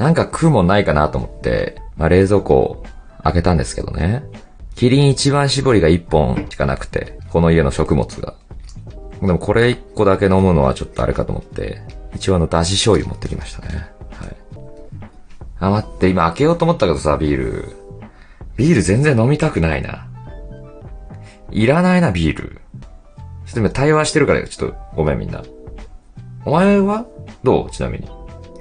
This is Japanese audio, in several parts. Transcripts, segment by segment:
なんか食うもんないかなと思って、まあ、冷蔵庫を開けたんですけどね。キリン一番搾りが1本しかなくて、この家の食物が。でもこれ1個だけ飲むのはちょっとあれかと思って、一応あの、だし醤油持ってきましたね。はい。あ、待って、今開けようと思ったけどさ、ビール。ビール全然飲みたくないな。いらないな、ビール。ちょっと今対話してるからよ、ちょっとごめんみんな。お前は？どう？ちなみに。いや、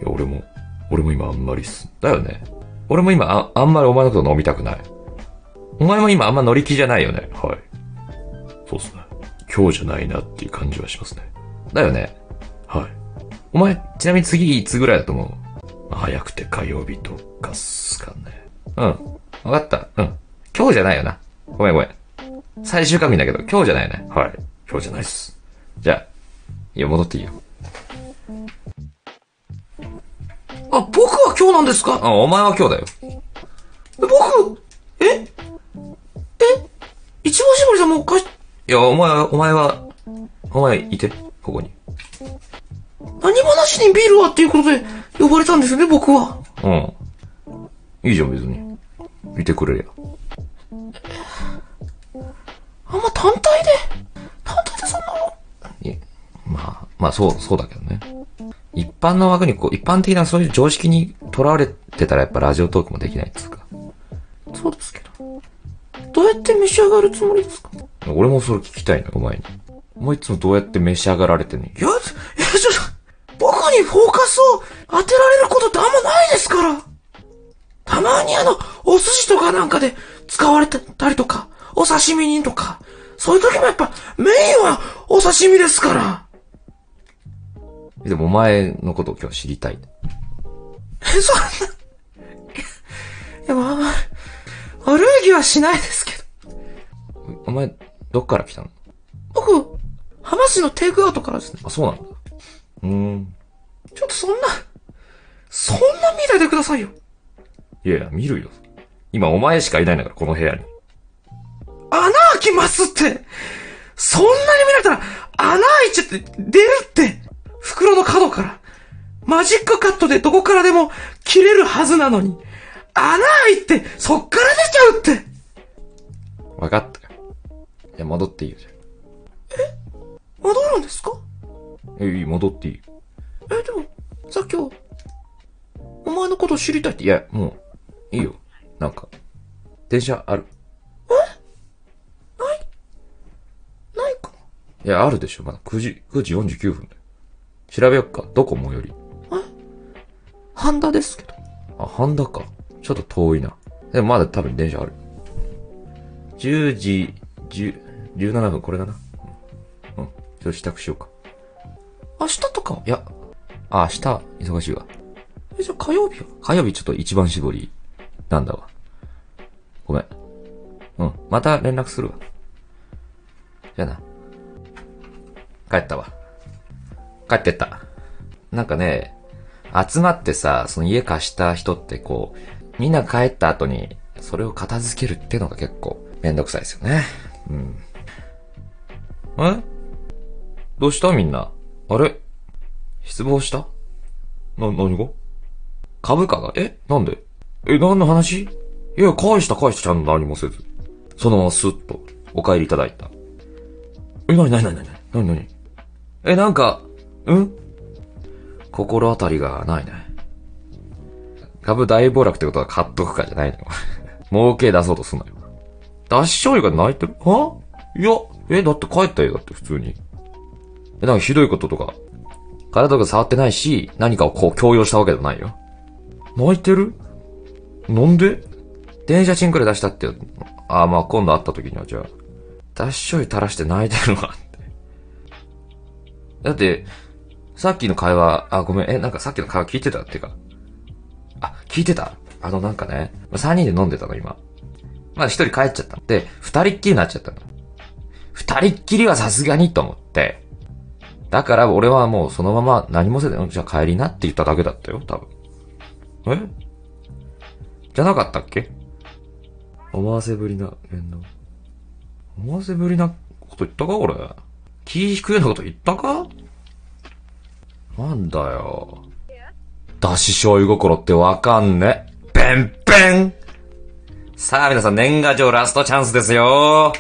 俺も、俺も今あんまりっす。だよね。俺も今あ、あんまりお前のこと飲みたくない。お前も今あんま乗り気じゃないよね。はい。そうっすね。今日じゃないなっていう感じはしますね。だよね。はい。お前、ちなみに次いつぐらいだと思う？早くて火曜日とかっすかね。うん。わかった。うん。今日じゃないよな。ごめんごめん。最終確認だけど、今日じゃないよね。はい。今日じゃないっす。じゃあ、いや、戻っていいよ。あ、僕は今日なんですか？あ、お前は今日だよ。僕、え？え？一番絞りさんもかし、いや、お前は、お前は、お前いて、ここに。何もなしにビールはっていうことで呼ばれたんですよね、僕は。うん。いいじゃん、別に。いてくれりゃ。あんま単体で、単体でそんなの。いまあ、まあ、そう、そうだけどね。一般の枠に、こう、一般的なそういう常識にとらわれてたらやっぱラジオトークもできないっつうか。そうですけど。どうやって召し上がるつもりですか？い俺もそれ聞きたいの、お前に。お前いつもどうやって召し上がられてんの？や、いや、ちょっと、僕にフォーカスを当てられることってあんまないですから。たまにあの、お寿司とかなんかで使われてたりとか、お刺身にとか、そういう時もやっぱメインはお刺身ですから。でもお前のことを今日知りたい。え、そんな。いや、まあまあ、悪い気はしないですけど。お前、どっから来たの？僕、浜市のテイクアウトからですね。あ、そうなんだ。うーん。ちょっとそんな、そんな見ないでくださいよ。いやいや、見るよ。今お前しかいないんだから、この部屋に。穴開きますってそんなに見られたら、穴開いちゃって、出るって。マジックカットでどこからでも切れるはずなのに、穴開いて、そっから出ちゃうってわかったよ。いや、戻っていいよ、じゃ戻るんですか？あ。え、いい、戻っていい。え、でも、さっきは、お前のことを知りたいっていや、もう、いいよ。なんか、電車ある。ない？かいや、あるでしょ。まだ9時、9時49分だよ。調べよっか。どこ最寄り。ハンダですけど。あ、半田か。ちょっと遠いな。でもまだ多分電車ある。10時、10、17分、これだな。うん。うん。ちょっと支度しようか。明日とかは？いや、あ、明日、忙しいわ。え、じゃあ火曜日は？火曜日ちょっと一番絞り、なんだわ。ごめん。うん。また連絡するわ。じゃあな。帰ったわ。帰ってった。なんかね、集まってさ、その家貸した人ってこう、みんな帰った後に、それを片付けるってのが結構めんどくさいですよね。うん。え？どうした？みんな。あれ？失望した？な、何が？株価が？え？なんで？え、何の話？いや、返した返したちゃんと何もせず。そのままスッとお帰りいただいた。え、なになになになになになにえ、なんか、うん？心当たりがないね。株大暴落ってことは買っとくかじゃないの。儲け出そうとすんなよ。脱醤油が泣いてる？は？いや、え、だって帰ったよ、だって普通に。え、なんかひどいこととか、体とか触ってないし、何かをこう強要したわけでもないよ。泣いてる？なんで？電車賃くらい出したって。ああ、まあ今度会った時にはじゃあ、脱醤油垂らして泣いてるわって。だって、さっきの会話、あ、ごめん、え、なんかさっきの会話聞いてた？っていうか。あ、聞いてた？あのなんかね、三人で飲んでたの今。まあ一人帰っちゃった。で、二人っきりになっちゃったの。二人っきりはさすがにと思って。だから俺はもうそのまま何もせず、うんじゃあ帰りなって言っただけだったよ、多分。え？じゃなかったっけ？思わせぶりな言動。思わせぶりなこと言ったか俺？気引くようなこと言ったか？なんだよ。だし醤油心ってわかんね。ペンペンさあ皆さん年賀状ラストチャンスですよ。